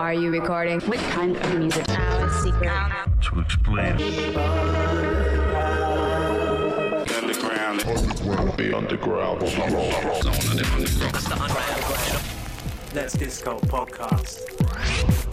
Are you recording? What kind of music? Our secret. to explain. Underground. The underground. Let's Discult podcast.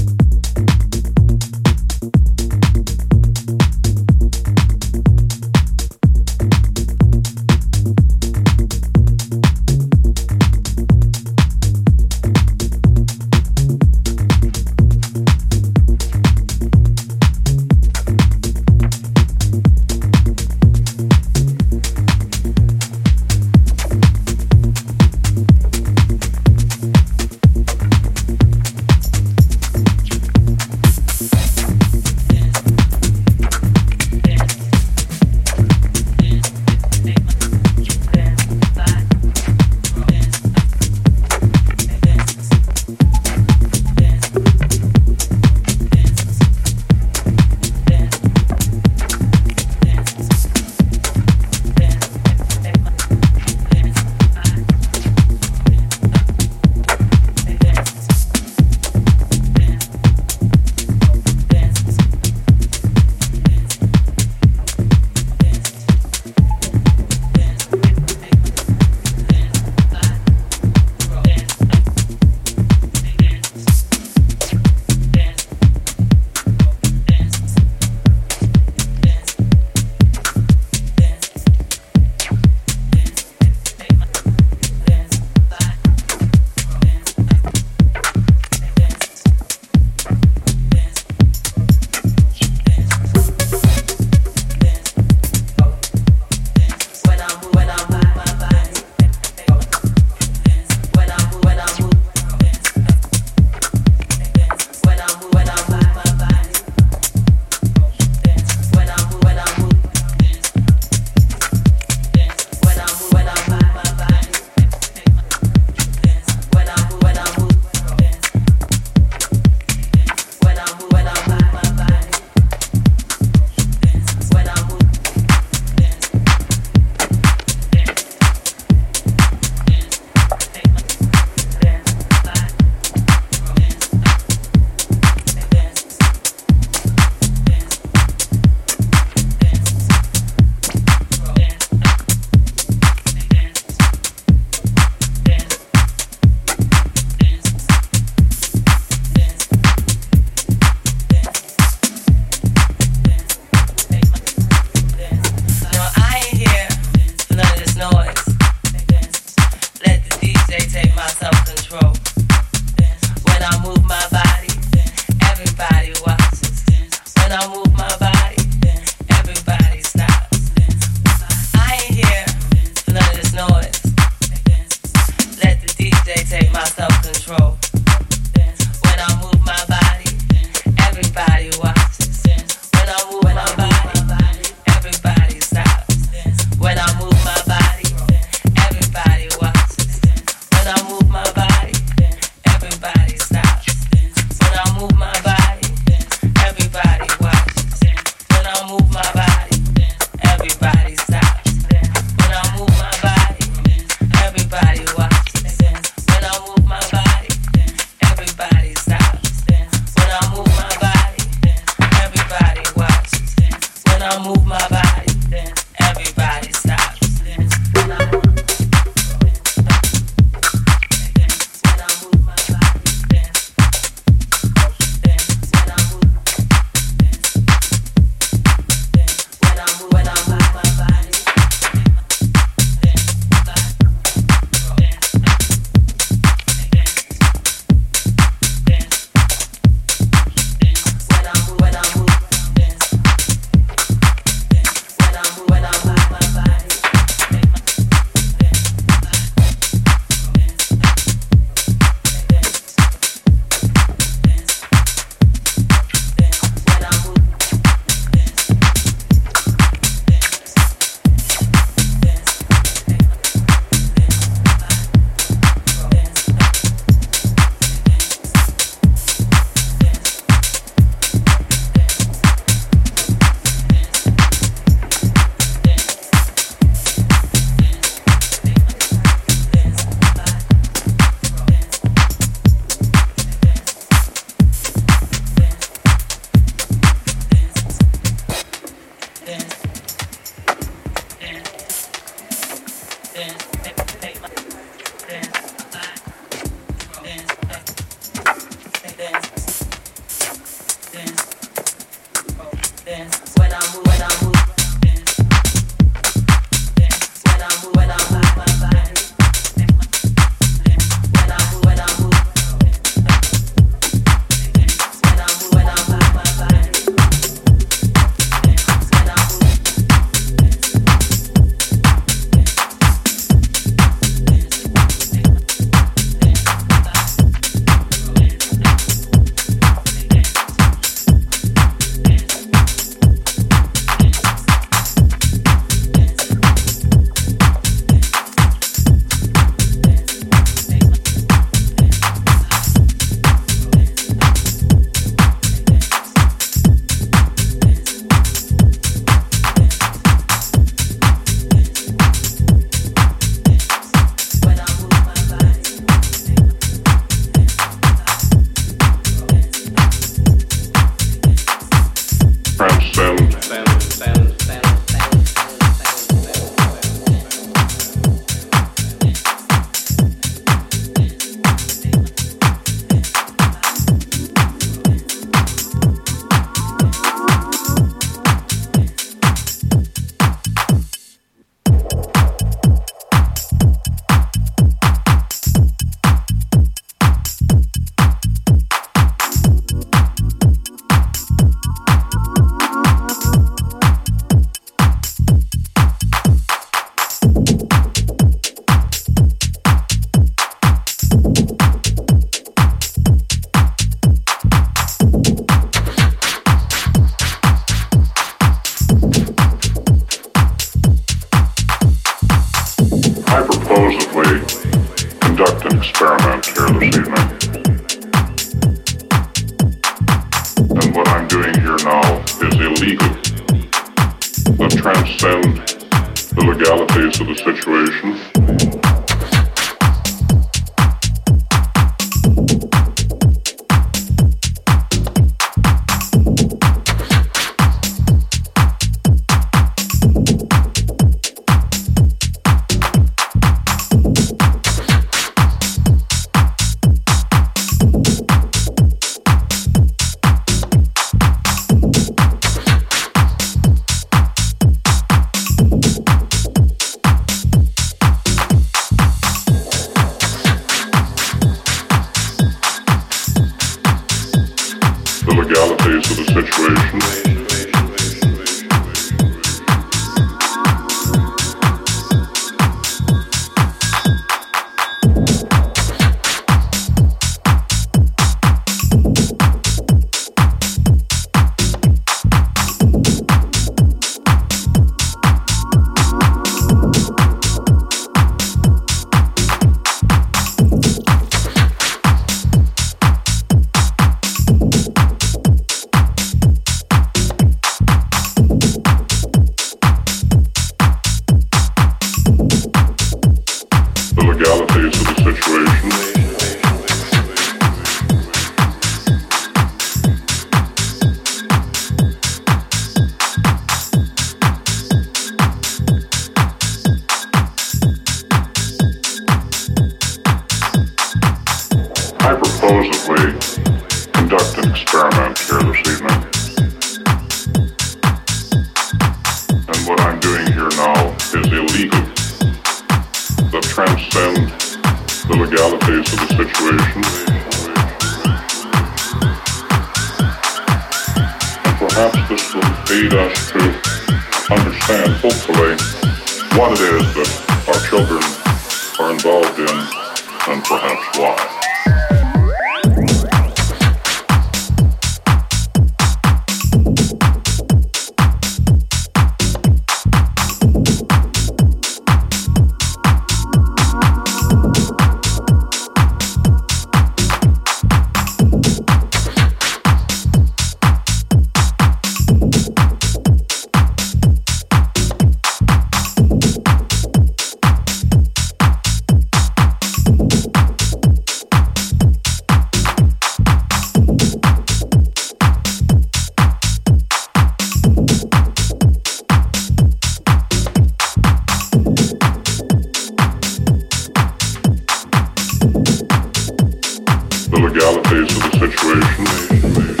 Legalities of the situation.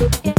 You